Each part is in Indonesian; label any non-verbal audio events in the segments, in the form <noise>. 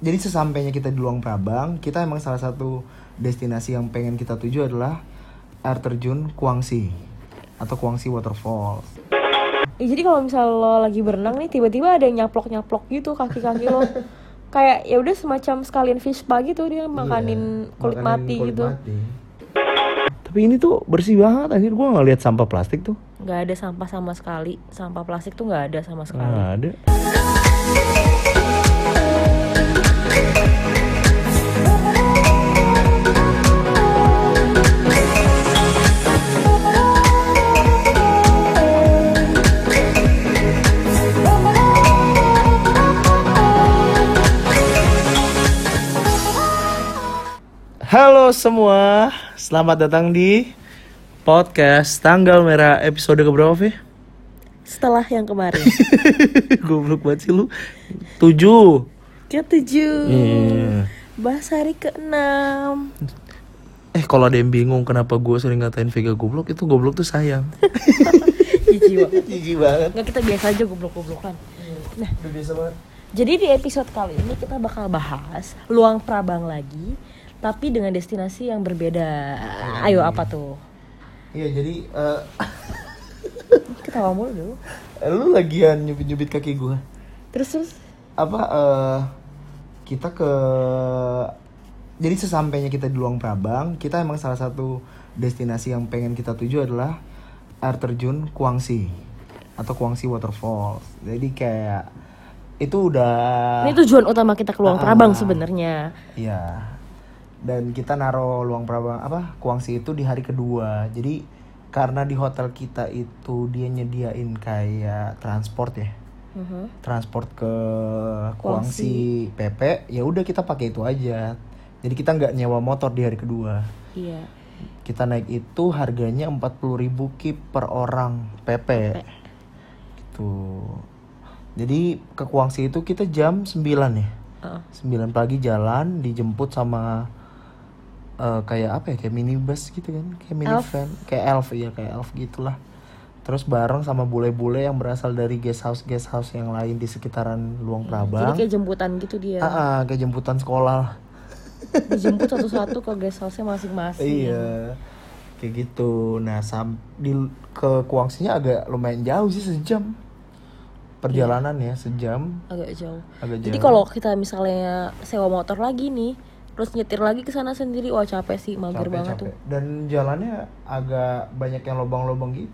jadi sesampainya kita di Luang Prabang, kita emang salah satu destinasi yang pengen kita tuju adalah air terjun Kuangsi atau Kuangsi Waterfall. Ya, jadi kalau misal lo lagi berenang nih tiba-tiba ada yang nyaplok-nyaplok gitu kaki-kaki lo. <laughs> Kayak ya udah semacam sekalian fish spa gitu dia makanin Iya, kulit makanin mati kulit gitu. mati. Tapi ini tuh bersih banget, anjir gua nggak lihat sampah plastik tuh. nggak ada sampah sama sekali. Sampah plastik tuh nggak ada sama sekali. Nggak ada. Halo semua, selamat datang di podcast Tanggal Merah episode keberapa, Vi? Setelah yang kemarin. <laughs> Goblok banget sih lu. Tujuh. Ketujuh. Iya. Bahas hari keenam. Eh kalau ada yang bingung kenapa gue sering ngatain Vega goblok itu goblok tuh sayang. <laughs> Jijik banget. Gigi banget. Nggak kita biasa aja goblok-goblokan. Nah, Udah biasa banget. jadi di episode kali ini kita bakal bahas Luang Prabang lagi, tapi dengan destinasi yang berbeda. Ayo apa tuh? Iya jadi eh, <laughs> Ketawa mulu dulu. lu lagian nyubit-nyubit kaki gue. Terus terus. Apa eh, kita ke jadi sesampainya kita di Luang Prabang, kita emang salah satu destinasi yang pengen kita tuju adalah air terjun Kuangsi atau Kuangsi Waterfall. Jadi kayak itu udah Ini tujuan utama kita ke Luang Ah. Prabang sebenarnya. Iya. Dan kita naro luang prabang apa Kuangsi itu di hari kedua. Jadi karena di hotel kita itu dia nyediain kayak transport ya. Mhm. Transport ke Kuangsi PP, ya udah kita pakai itu aja. Jadi kita nggak nyewa motor di hari kedua. Iya. Kita naik itu harganya 40.000 kip per orang PP. Gitu. Jadi ke Kuangsi itu kita jam 9 ya. Heeh. 9 pagi jalan dijemput sama eh, kayak apa ya kayak minibus gitu kan kayak minivan kayak elf ya kayak elf gitulah. Terus bareng sama bule-bule yang berasal dari guest house guest house yang lain di sekitaran Luang Jadi Prabang. kayak jemputan gitu dia. ah, ah, kayak jemputan sekolah <laughs> Dijemput satu-satu ke guest house-nya masing-masing. iya kayak gitu. Nah sam di ke Kuangsinya agak lumayan jauh sih sejam. Perjalanan ya sejam. Agak jauh. agak Jadi jauh. kalau kita misalnya sewa motor lagi nih, terus nyetir lagi ke sana sendiri, wah capek sih, mager capek, banget capek. tuh. dan jalannya agak banyak yang lobang-lobang gitu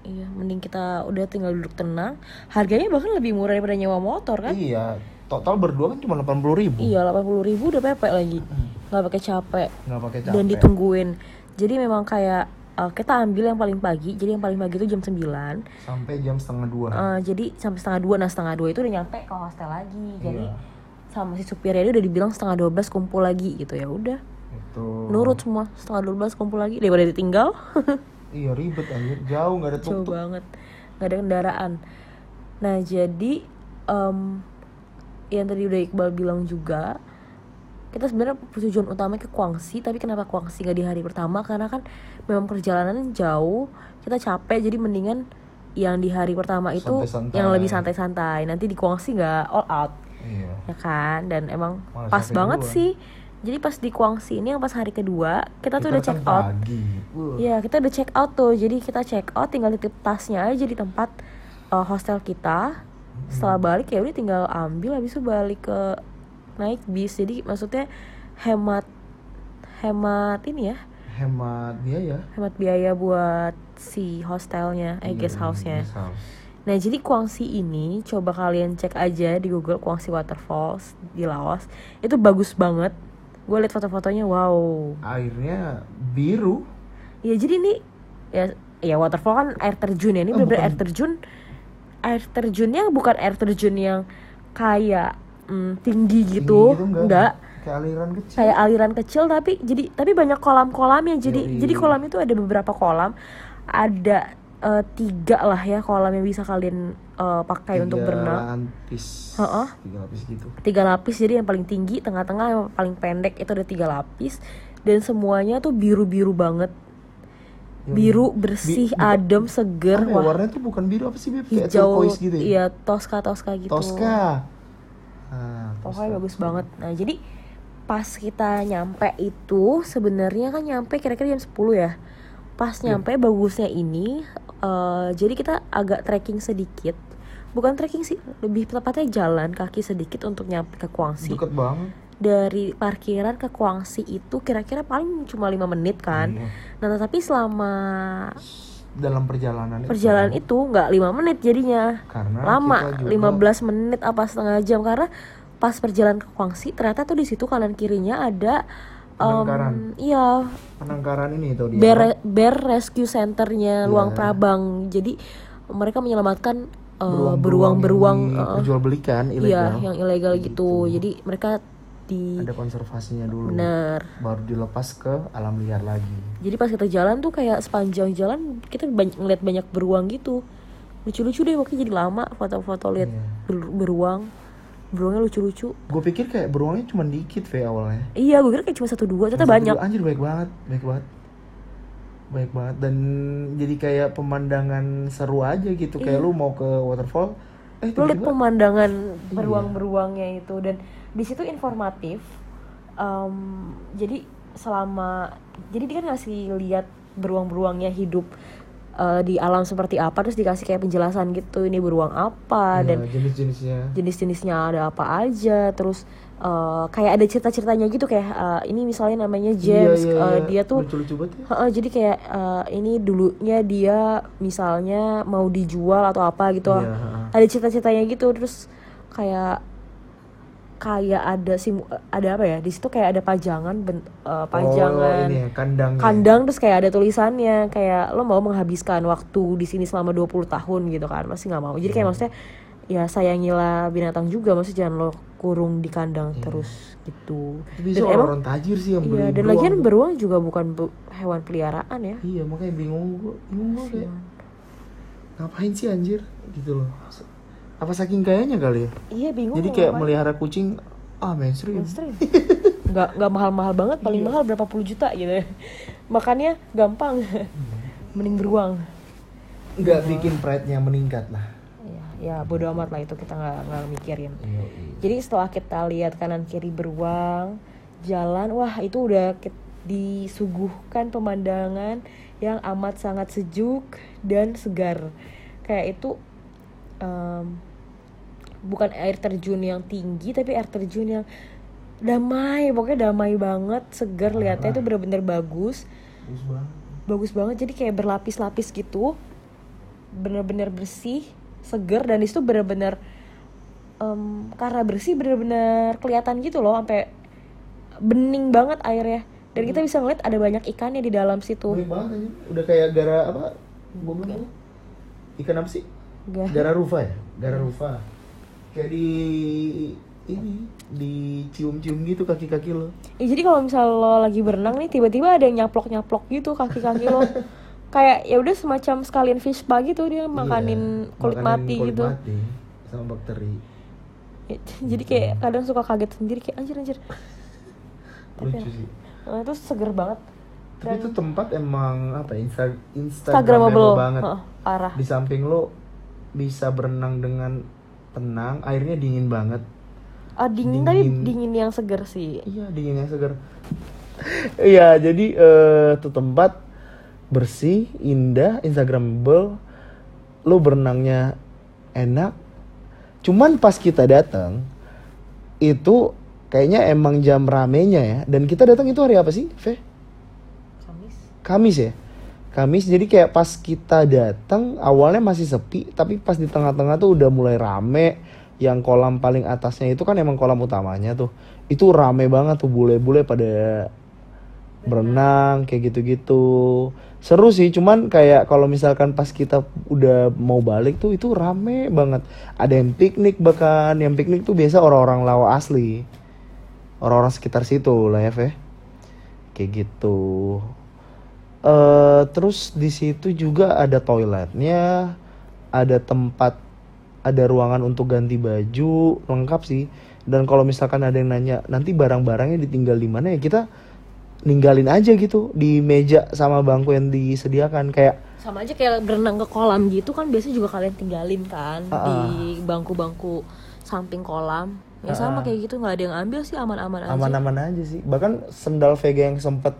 Iya, mending kita udah tinggal duduk tenang. Harganya bahkan lebih murah daripada nyewa motor kan? Iya, total berdua kan cuma delapan puluh ribu. Iya, 80.000 ribu udah pepe lagi. Nggak pakai capek. Nggak pakai capek. Dan ditungguin. Jadi memang kayak eh, kita ambil yang paling pagi. Jadi yang paling pagi itu jam 9. Sampai jam setengah dua. Eh, jadi sampai setengah dua, nah setengah dua itu udah nyampe ke hostel lagi. Jadi Iya. Sama si supirnya dia udah dibilang setengah 12 kumpul lagi gitu ya udah. Itu. Nurut semua setengah 12 kumpul lagi daripada ditinggal. <laughs> Iya ribet anjir, jauh nggak ada Jauh tuk banget, nggak ada kendaraan. Nah jadi em, yang tadi udah Iqbal bilang juga, kita sebenarnya tujuan utama ke Kuangsi, tapi kenapa Kuangsi nggak di hari pertama? Karena kan memang perjalanan jauh, kita capek, jadi mendingan yang di hari pertama itu yang lebih santai-santai. Nanti di Kuangsi nggak all out, Iya. ya kan? Dan emang Malah pas banget duluan. sih. Jadi pas di Kuangsi ini yang pas hari kedua, kita, tuh udah kan check out. Iya, kita udah check out tuh. Jadi kita check out tinggal titip tasnya aja di tempat uh, hostel kita. Setelah balik ya udah tinggal ambil habis itu balik ke naik bis. Jadi maksudnya hemat hemat ini ya, Hemat biaya. hemat biaya buat si hostelnya, eh guest Iya, house-nya. guest house. Nah, jadi Kuangsi ini coba kalian cek aja di Google Kuangsi Waterfalls di Laos. Itu bagus banget. Gue liat foto-fotonya, wow. Airnya biru. Ya jadi ini ya ya waterfall kan air terjun ya. Ini Oh, air terjun. Air terjunnya bukan air terjun yang kayak mm, tinggi gitu, Tinggi enggak. Kayak aliran kecil. Kayak aliran kecil tapi jadi tapi banyak kolam-kolamnya. Jadi Yoi. jadi kolam itu ada beberapa kolam. Ada eh, tiga lah ya kolam yang bisa kalian eh, pakai untuk Tiga berenang. lapis. Heeh. Tiga lapis gitu. Tiga lapis jadi yang paling tinggi, tengah-tengah yang paling pendek itu ada tiga lapis dan semuanya tuh biru-biru banget. Yang Biru, bersih, Bi- adem, seger. Ya, Wah, warnanya tuh bukan biru apa sih Beb? Kayak hijau turquoise gitu ya. iya toska toska gitu Tosca. Ah, pokoknya apa? bagus banget nah jadi pas kita nyampe itu sebenarnya kan nyampe kira-kira jam 10 ya pas Iya. nyampe bagusnya ini eh, jadi kita agak trekking sedikit. Bukan trekking sih lebih tepatnya jalan kaki sedikit untuk nyampe ke Kuangsi. Deket banget. Dari parkiran ke Kuangsi itu kira-kira paling cuma lima menit kan. Iya. nah tapi selama dalam perjalanan perjalanan itu nggak lima menit jadinya. Karena lama juga 15 menit apa setengah jam. Karena pas perjalanan ke Kuangsi ternyata tuh di situ kanan kirinya ada Penangkaran. iya. Penangkaran ini tuh dia bear, bear rescue centernya Iya. Luang Prabang. Jadi mereka menyelamatkan eh, beruang-beruang yang eh, diperjualbelikan iya ilegal. yang ilegal gitu. jadi mereka di ada konservasinya dulu. Benar. Baru dilepas ke alam liar lagi. Jadi pas kita jalan tuh kayak sepanjang jalan kita banyak ngeliat banyak beruang gitu. Lucu-lucu deh waktu jadi lama foto-foto lihat Iya. ber- beruang beruangnya lucu-lucu. Gue pikir kayak beruangnya cuma dikit Ve awalnya. Iya gue kira kayak cuma satu dua ternyata banyak. dua, anjir baik banget baik banget. Baik banget. Dan jadi kayak pemandangan seru aja gitu. Kayak lu mau ke waterfall eh lu lihat pemandangan beruang-beruangnya itu. Dan di situ informatif. Em, jadi selama jadi dia kan ngasih lihat beruang-beruangnya hidup eh, di alam seperti apa terus dikasih kayak penjelasan gitu ini beruang apa ya, dan jenis-jenisnya. jenis-jenisnya ada apa aja terus eh, kayak ada cerita-ceritanya gitu kayak eh, ini misalnya namanya James Iya, iya, iya. dia tuh ya. Heeh, jadi kayak eh, ini dulunya dia misalnya mau dijual atau apa gitu. Iya, ada cerita-ceritanya gitu terus kayak kayak ada sim ada apa ya? Di situ kayak ada pajangan ben, oh, pajangan. Ini ya, kandang kandang terus kayak ada tulisannya kayak lo mau menghabiskan waktu di sini selama 20 tahun gitu kan? Masih nggak mau. Jadi kayak maksudnya ya sayangilah binatang juga maksudnya jangan lo kurung di kandang terus gitu. Bisa dan emang orang tajir sih yang beli iya dan lagian beruang juga bukan bu- hewan peliharaan ya. Iya makanya bingung gue bingung gue kayak ngapain sih anjir? Gitu loh apa saking kayanya kali ya? Iya bingung jadi kayak ngapain. melihara kucing ah mainstream. Mainstream. <laughs> Nggak nggak mahal-mahal banget paling mahal berapa puluh juta gitu ya. Makannya gampang. Mending beruang. Nggak bikin pride-nya meningkat lah. Ya ya bodo amat lah itu kita nggak nggak mikirin. Iya, jadi setelah kita lihat kanan kiri beruang jalan wah itu udah disuguhkan pemandangan yang amat sangat sejuk dan segar. Kayak itu em, bukan air terjun yang tinggi tapi air terjun yang damai pokoknya damai banget segar lihatnya itu bener-bener bagus. Bagus banget. Bagus banget jadi kayak berlapis-lapis gitu bener-bener bersih seger dan itu bener-bener em, karena bersih bener-bener kelihatan gitu loh sampai bening banget airnya. Dan kita bisa ngeliat ada banyak ikannya di dalam situ. Baik banget aja udah kayak gara apa? Gue bilang ikan apa sih? Gara rufa ya? Gara rufa kayak di ini dicium-cium gitu kaki-kaki lo. Ya, jadi kalau misal lo lagi berenang nih tiba-tiba ada yang nyaplok-nyaplok gitu kaki-kaki lo. <laughs> Kayak ya udah semacam sekalian fish spa gitu dia makanin Iya, kulit makanin mati kulit gitu. mati sama bakteri. Ya, jadi kayak kadang suka kaget sendiri kayak anjir anjir. Tapi lucu sih. Nah, itu seger banget. Tapi itu tempat emang apa ya insta Instagramable. banget. Heeh, parah. Di samping lo bisa berenang dengan tenang airnya dingin banget. Ah, dingin, tapi Dingin. dingin yang seger sih. Iya dinginnya segar iya jadi eh tuh tempat bersih indah instagramable. Lo berenangnya enak. Cuman pas kita datang itu kayaknya emang jam ramenya ya. Dan kita datang itu hari apa sih Ve? Kamis. Kamis ya Kamis jadi kayak pas kita datang awalnya masih sepi tapi pas di tengah-tengah tuh udah mulai rame. Yang kolam paling atasnya itu kan emang kolam utamanya tuh. Itu rame banget tuh bule-bule pada berenang kayak gitu-gitu. Seru sih cuman kayak kalau misalkan pas kita udah mau balik tuh itu rame banget. Ada yang piknik bahkan yang piknik tuh biasa orang-orang lawa asli. Orang-orang sekitar situ lah ya Ve kayak gitu eh terus di situ juga ada toiletnya ada tempat ada ruangan untuk ganti baju lengkap sih. Dan kalau misalkan ada yang nanya nanti barang-barangnya ditinggal di mana ya? Kita ninggalin aja gitu di meja sama bangku yang disediakan. Kayak sama aja kayak berenang ke kolam gitu kan biasanya juga kalian tinggalin kan Ah, di bangku-bangku samping kolam. Ya sama kayak gitu nggak ada yang ambil sih aman-aman aja. Aman-aman aja sih. Bahkan sendal Vega yang sempet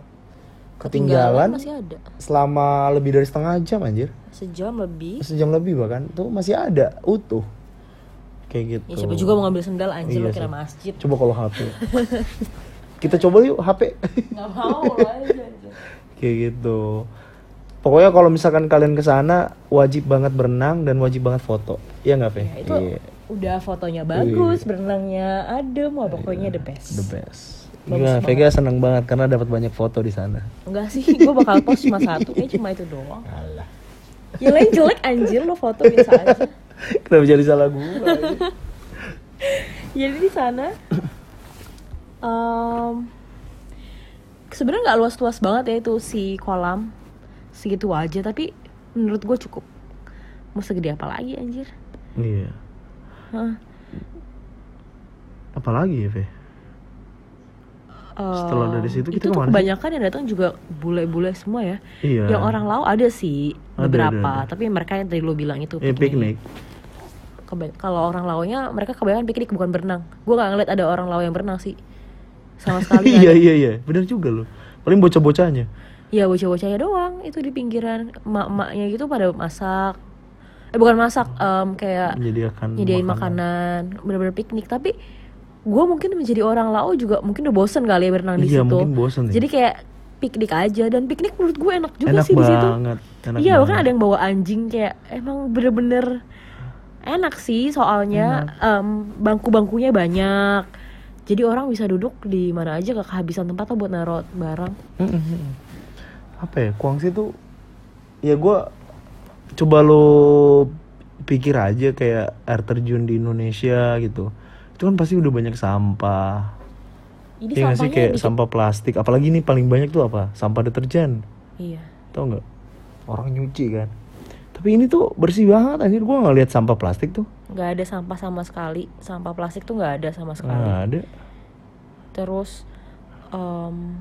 ketinggalan ketinggalan masih ada. selama lebih dari setengah jam anjir. Sejam lebih. Sejam lebih bahkan. Tuh masih ada. Utuh. Kayak gitu. Ya siapa juga mau ngambil sendal anjir Iya lo kira masjid. Coba kalau HP <laughs> kita coba yuk HP nggak mau aja kayak gitu. Pokoknya kalau misalkan kalian ke sana wajib banget berenang dan wajib banget foto. Ya nggak Fe? ya, itu Iya, udah fotonya bagus berenangnya adem wah pokoknya the best. the best Gimana? Vega seneng banget karena dapat banyak foto di sana. enggak sih gue bakal post cuma satu kayak cuma itu doang Alah. yang lain jelek anjir lo foto biasa aja <laughs> Kenapa jadi salah gue? <laughs> jadi di sana em sebenarnya nggak luas-luas banget ya itu si kolam segitu aja tapi menurut gue cukup mau segede apa lagi anjir iya. Hah. Apalagi ya, Setelah dari situ kita itu tuh sih? kebanyakan yang datang juga bule-bule semua ya Iya. yang orang lau ada sih Ada, beberapa ada, ada. tapi mereka yang tadi lo bilang itu Eh, piknik. Keba- kalau orang launya mereka kebanyakan piknik bukan berenang gue gak ngeliat ada orang lau yang berenang sih sama <laughs> sekali iya ada. iya iya, benar juga loh. Paling bocah-bocahnya. ya bocah-bocahnya doang itu di pinggiran emak-emaknya gitu pada masak eh bukan masak em, kayak Menyediakan nyediain makanan, bener-bener piknik tapi gue mungkin menjadi orang lau juga mungkin udah bosen kali ya berenang di Iya, situ mungkin bosen ya. jadi kayak piknik aja dan piknik menurut gue enak juga Enak sih di situ iya bahkan ada yang bawa anjing kayak emang bener-bener enak sih soalnya em, bangku-bangkunya banyak jadi orang bisa duduk di mana aja gak kehabisan tempat tuh buat naruh barang Mm-mm. Apa ya? Kuangsi tuh ya gua coba lo pikir aja kayak air terjun di Indonesia gitu. Itu kan pasti udah banyak sampah. ini nggak sih kayak dikit- sampah plastik. Apalagi nih paling banyak tuh apa? Sampah deterjen. iya Tau nggak? Orang nyuci kan. Tapi ini tuh bersih banget anjir gua nggak lihat sampah plastik tuh. nggak ada sampah sama sekali sampah plastik tuh nggak ada sama sekali Nggak ada. terus em,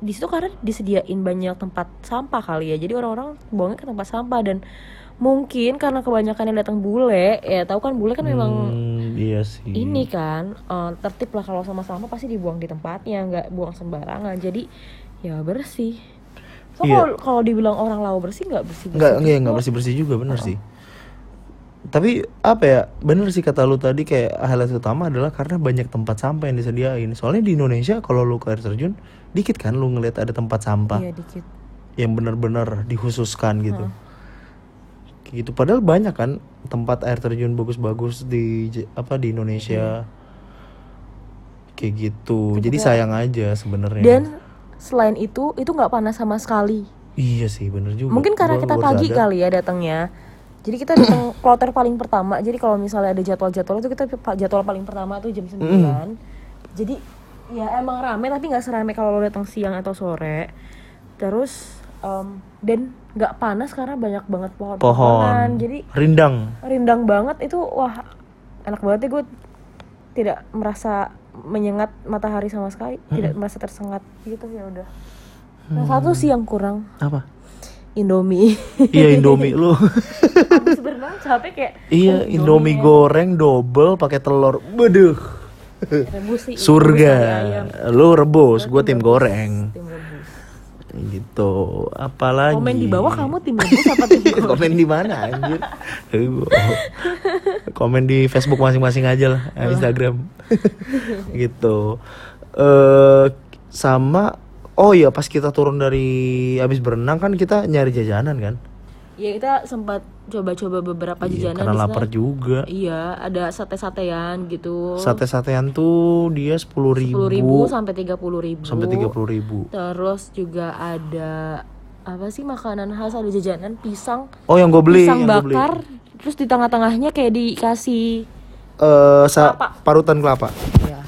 di situ karena disediain banyak tempat sampah kali ya jadi orang-orang buangnya ke tempat sampah dan mungkin karena kebanyakan yang datang bule ya tahu kan bule kan memang Hmm, iya sih. ini kan eh, tertib lah kalau sama sampah pasti dibuang di tempatnya nggak buang sembarangan jadi ya bersih so Iya. kalau dibilang orang lau bersih nggak bersih Nggak, iya, nggak bersih-bersih juga bener sih. Tapi apa ya, bener sih kata lu tadi kayak highlight utama adalah karena banyak tempat sampah yang disediain. Soalnya di Indonesia kalau lu ke air terjun, dikit kan lu ngeliat ada tempat sampah iya dikit yang bener-bener dikhususkan gitu. Kayak gitu. Padahal banyak kan tempat air terjun bagus-bagus di apa di Indonesia. Kayak gitu. Jadi sayang aja sebenarnya. dan selain itu itu nggak panas sama sekali Iya sih, bener juga. Mungkin karena Gua kita pagi sadar. kali ya datangnya. Jadi kita datang <clears throat> kloter paling pertama. Jadi kalau misalnya ada jadwal-jadwal itu kita jadwal paling pertama tuh jam 9. Jadi ya emang rame tapi nggak serame kalau lo datang siang atau sore. Terus em, dan nggak panas karena banyak banget pohon-pohonan. Pohon. Jadi Rindang. rindang banget itu wah enak banget ya gue tidak merasa menyengat matahari sama sekali, tidak merasa tersengat gitu ya udah. Nah, satu sih yang kurang Apa? Indomie. Iya <laughs> Indomie lu. Habis berenang capek kayak iya oh, Indomie goreng double pakai telur. Sih. Surga. ayam. Lu rebus, gua tim goreng. Tim. Gitu. Apalagi? Komen di bawah kamu tim rebus apa tim? <laughs> Komen di mana anjir? Komen di Facebook masing-masing aja lah, eh, Instagram. <laughs> gitu. Eh sama Oh iya pas kita turun dari habis berenang kan kita nyari jajanan kan? Ya kita sempat coba-coba beberapa Iya, jajanan karena di sana. lapar juga. Iya, ada sate-satean gitu. Sate-satean tuh dia sepuluh ribu, Sepuluh ribu sampai tiga puluh ribu. sampai tiga puluh ribu. Terus juga ada apa sih makanan khas ada jajanan pisang, Oh yang gue beli, pisang yang gue beli. bakar. Terus di tengah-tengahnya kayak dikasih Eh, sa- Kelapa. parutan kelapa. ya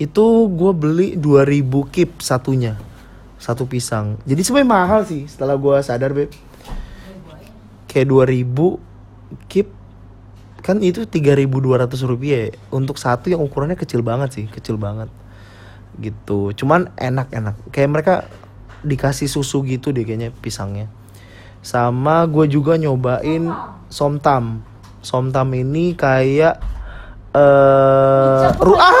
Itu gue beli 2000 kip satunya. Satu pisang. Jadi sebenarnya mahal sih setelah gue sadar, Beb. Kayak 2000 kip kan itu 3.200 rupiah ya. untuk satu yang ukurannya kecil banget sih kecil banget. Gitu. Cuman enak-enak. Kayak mereka dikasih susu gitu deh kayaknya pisangnya. Sama gue juga nyobain somtam. Somtam ini kayak eh ru ah!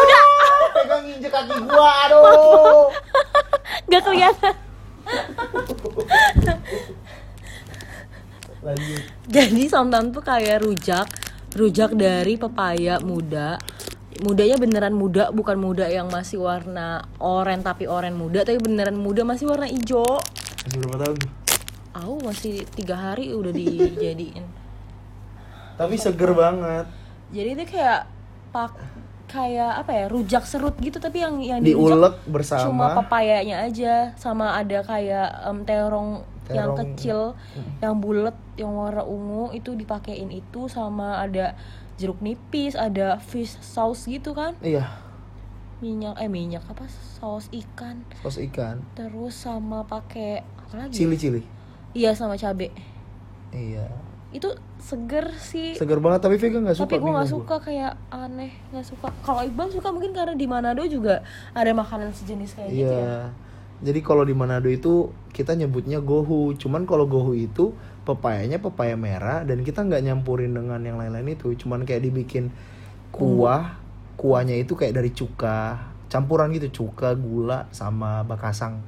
pegang injek kaki gua <laughs> aduh. Gak kelihatan. <laughs> lanjut Jadi somtam tuh kayak rujak, rujak dari pepaya muda. Mudanya beneran muda, bukan muda yang masih warna oranye tapi oranye muda, tapi beneran muda masih warna hijau. masih berapa tahun tuh? Aku masih tiga hari udah <laughs> dijadiin. tapi seger banget Jadi itu kayak pak kayak apa ya rujak serut gitu tapi yang yang diulek cuma bersama pepayanya aja sama ada kayak em, terong, yang Terong. kecil yang bulat yang warna ungu itu dipakein itu sama ada jeruk nipis ada fish sauce gitu kan? Iya. Minyak eh minyak apa? Saus ikan. Saus ikan. Terus sama pakai apa lagi? Ya? cili cili iya sama cabe. Iya. Itu seger sih. Seger banget tapi Vega nggak suka tapi gue nggak suka kayak aneh nggak suka. Kalau Iqbal suka mungkin karena di Manado juga ada makanan sejenis kayak gitu ya. Iya. Jadi kalau di Manado itu kita nyebutnya gohu. Cuman kalau gohu itu pepayanya pepaya merah dan kita nggak nyampurin dengan yang lain-lain itu. Cuman kayak dibikin kuah. Kuahnya itu kayak dari cuka, campuran gitu cuka, gula sama bakasang.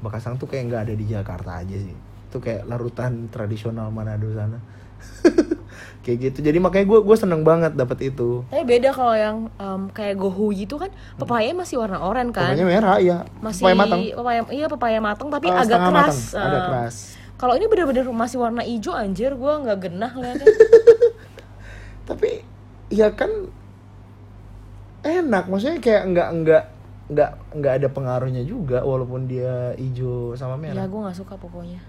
Bakasang tuh kayak nggak ada di Jakarta aja sih. Itu kayak larutan tradisional Manado sana. <laughs> kayak gitu. Jadi makanya gue gue seneng banget dapat itu. tapi beda kalau yang em, kayak gohu gitu kan pepaya masih warna oranye kan Pokoknya merah ya. masih Pepaya matang. pepaya iya pepaya matang tapi Eh, agak keras matang, agak Eh, keras. kalau ini bener-bener masih warna hijau anjir gue nggak genah liatnya <laughs> tapi ya kan enak maksudnya kayak nggak nggak nggak nggak ada pengaruhnya juga walaupun dia hijau sama ya merah gue nggak suka pokoknya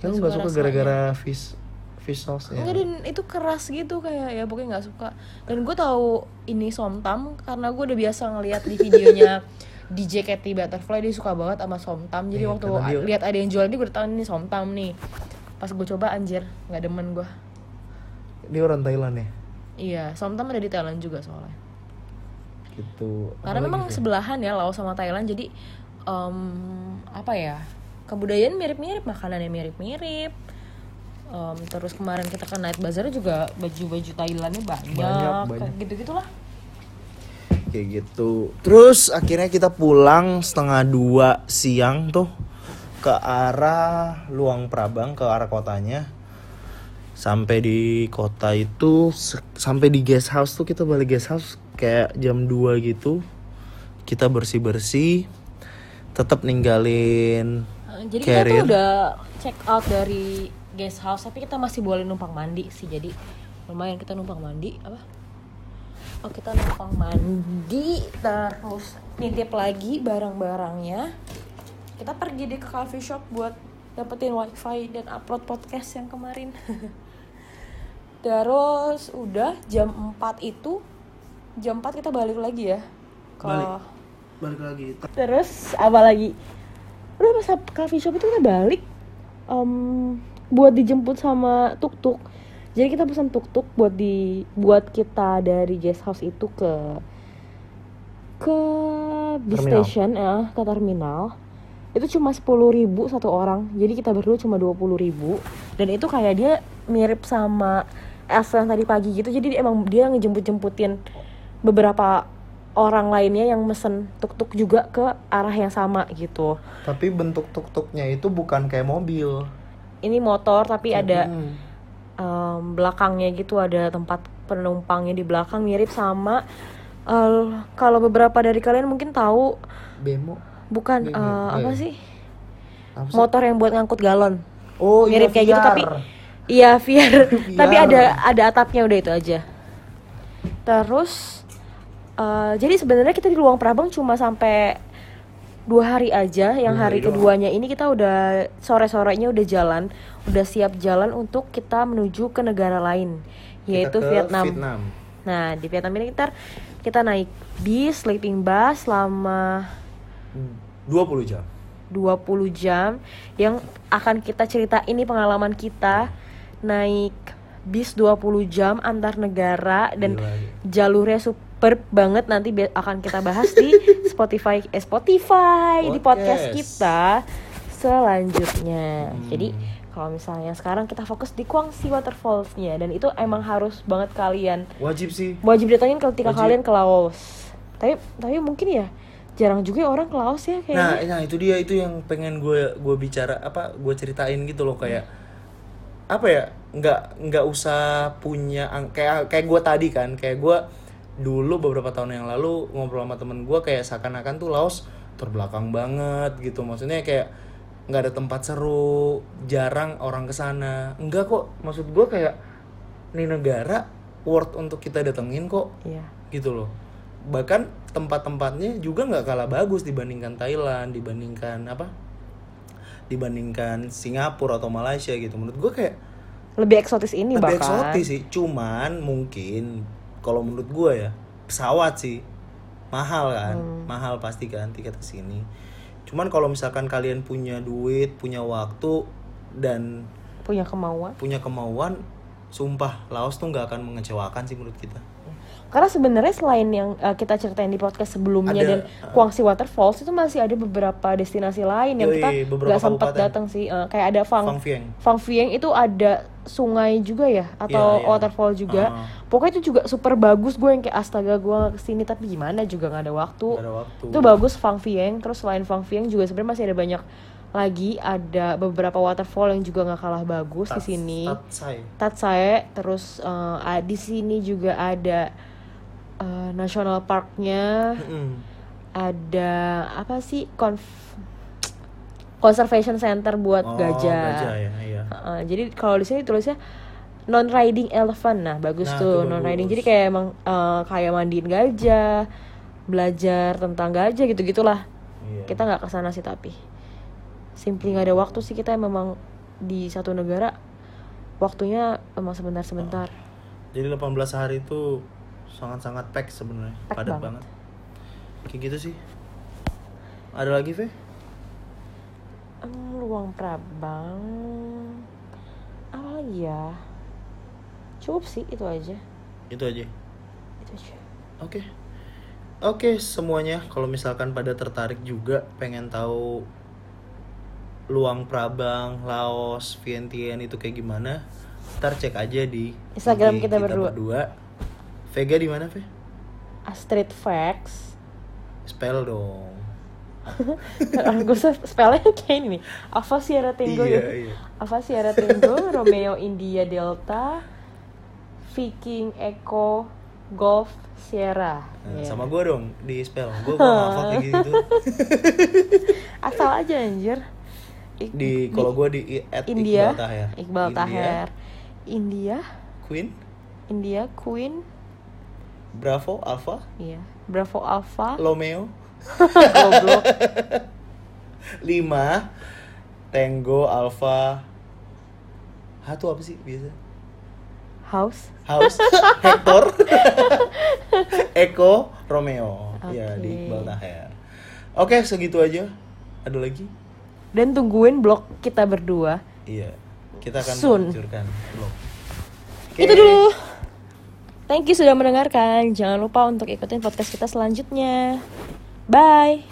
lu nggak suka gara-gara fish fish sauce ya. Enggak dan itu keras gitu kayak ya pokoknya nggak suka. Dan gue tahu ini somtam karena gue udah biasa ngeliat di videonya <laughs> DJ Katy Butterfly dia suka banget sama somtam. Jadi Iya, waktu dia- lihat ada yang jual dia gue tahu ini somtam nih. Pas gue coba anjir nggak demen gue dia orang Thailand ya? Iya somtam ada di Thailand juga soalnya. Gitu. Karena Apalagi, memang Vin? sebelahan ya Laos sama Thailand. Jadi em, apa ya kebudayaan mirip-mirip makanannya mirip-mirip Em, terus kemarin kita ke Night Bazaar juga baju-baju Thailandnya banyak, Banyak, banyak. kayak gitu-gitulah. Kayak gitu. Terus akhirnya kita pulang setengah dua siang tuh ke arah Luang Prabang ke arah kotanya. Sampai di kota itu sampai di guest house tuh kita balik guest house kayak jam 2 gitu. Kita bersih bersih tetap ninggalin jadi kita tuh udah check out dari guest house tapi kita masih boleh numpang mandi sih jadi lumayan kita numpang mandi apa oh kita numpang mandi terus nitip lagi barang-barangnya kita pergi deh ke coffee shop buat dapetin wifi dan upload podcast yang kemarin <laughs> terus udah jam 4 itu jam 4 kita balik lagi ya ke Balik. balik lagi Terus apa lagi? Udah pas coffee shop itu kita balik em, buat dijemput sama tuk-tuk. Jadi kita pesan tuk-tuk buat di buat kita dari guest house itu ke ke Terminal. station ya, ke terminal. Itu cuma 10.000 ribu satu orang. Jadi kita berdua cuma 20.000 ribu Dan itu kayak dia mirip sama Elsa yang tadi pagi gitu. Jadi dia emang dia ngejemput-jemputin beberapa orang lainnya yang mesen tuk-tuk juga ke arah yang sama gitu. tapi bentuk tuk tuknya itu bukan kayak mobil Ini motor tapi ada Hmm. em, belakangnya gitu ada tempat penumpangnya di belakang mirip sama eh, kalau beberapa dari kalian mungkin tahu bemo. bukan eh, nggak, apa sih? Apa sih? motor yang buat ngangkut galon. Oh iya, mirip kayak gitu VR. tapi iya VR <laughs> <laughs> tapi ada ada atapnya udah itu aja. Terus eh, jadi sebenarnya kita di ruang Prabang cuma sampai dua hari aja yang hari keduanya ini kita udah sore sorenya udah jalan udah siap jalan untuk kita menuju ke negara lain Kita yaitu ke Vietnam. Vietnam. Nah di Vietnam ini kita kita naik bis sleeping bus selama Hmm. 20 jam 20 jam yang akan kita cerita ini pengalaman kita naik bis 20 jam antar negara dan Gila, gila. jalurnya superb banget nanti akan kita bahas di <laughs> Spotify eh Spotify di podcast Podcast. kita selanjutnya. Hmm. Jadi kalau misalnya sekarang kita fokus di Guangxi Waterfallsnya dan itu emang harus banget kalian Wajib sih. wajib datengin ketika Wajib. kalian ke Laos tapi tapi mungkin ya jarang juga orang ke Laos ya Nah, kayaknya nah itu dia itu yang pengen gue gue bicara apa gue ceritain gitu loh kayak apa ya nggak nggak usah punya kayak kayak gue tadi kan kayak gue dulu beberapa tahun yang lalu ngobrol sama temen gue kayak seakan-akan tuh Laos terbelakang banget gitu. Maksudnya kayak nggak ada tempat seru jarang orang ke sana. Enggak kok maksud gue kayak ini negara worth untuk kita datengin kok. Iya. Gitu loh. Bahkan tempat-tempatnya juga nggak kalah bagus dibandingkan Thailand dibandingkan apa? Dibandingkan Singapura atau Malaysia gitu. Menurut gue kayak lebih eksotis ini lebih bahkan. eksotis sih. Cuman mungkin kalau menurut gue ya pesawat sih. Mahal kan? Hmm. mahal pasti kan tiket ke sini. Cuman kalau misalkan kalian punya duit punya waktu dan punya kemauan. punya kemauan sumpah Laos tuh nggak akan mengecewakan sih menurut kita Karena sebenarnya selain yang uh, kita ceritain di podcast sebelumnya Ada, dan Guangxi Waterfalls itu masih ada beberapa destinasi lain yang Yoi, kita nggak sempat datang sih. Uh, kayak ada Fang Fang Vieng Fang Vieng itu ada sungai juga ya atau Iya, iya. waterfall juga. Ah. Pokoknya itu juga super bagus gue yang kayak astaga gue ke sini tapi gimana juga nggak ada waktu. Ada waktu Itu bagus Fang Vieng. Terus selain Fang Vieng juga sebenarnya masih ada banyak lagi ada beberapa waterfall yang juga nggak kalah bagus di sini. Tatsai. Tatsae terus eh, ah, di sini juga ada eh, national parknya Mm-mm. ada apa sih konf conservation center buat Oh, gajah. gajah ya, iya. Heeh, jadi kalau di sini tulisnya non riding elephant nah bagus Nah, tuh non riding jadi kayak emang eh, kayak mandiin gajah belajar tentang gajah gitu gitulah Iya. kita nggak ke sana sih tapi simply nggak ada waktu sih kita memang di satu negara waktunya emang sebentar-sebentar Jadi 18 hari itu sangat-sangat pack sebenarnya, padat banget. banget. Kayak gitu sih. Ada lagi, Ve? Em, ruang prabang apa lagi ya cukup sih itu aja Itu aja. itu aja Oke. Oke, semuanya kalau misalkan pada tertarik juga pengen tahu Luang Prabang, Laos, Vientiane itu kayak gimana? Ntar cek aja di Instagram IG kita berdua. Vega di mana, Ve? Astrid Facts Spell dong. <laughs> gue spellnya <laughs> kayak ini nih Alpha Sierra Tango Iya, gitu. iya. Alpha Sierra Tango <laughs> Romeo India Delta Viking Echo Golf Sierra Nah, Iya. Sama gue dong di spell. Gue gak hafal kayak gitu. asal aja anjir Ik- Di kalau gue di at India. Iqbal Taher. Iqbal India, Taher. India. Queen, India Queen. Bravo, Alpha, iya. Bravo Alpha. Romeo, <laughs> goblok. <laughs> 5 Tango, Alpha. H apa sih biasa? House. House, <laughs> Hector, Eko, Romeo. Ya Oke. di Iqbal Taher. Oke, segitu aja. Ada lagi? Dan tungguin blog kita berdua Iya. Kita akan Soon. meluncurkan blog. itu dulu thank you sudah mendengarkan jangan lupa untuk ikutin podcast kita selanjutnya bye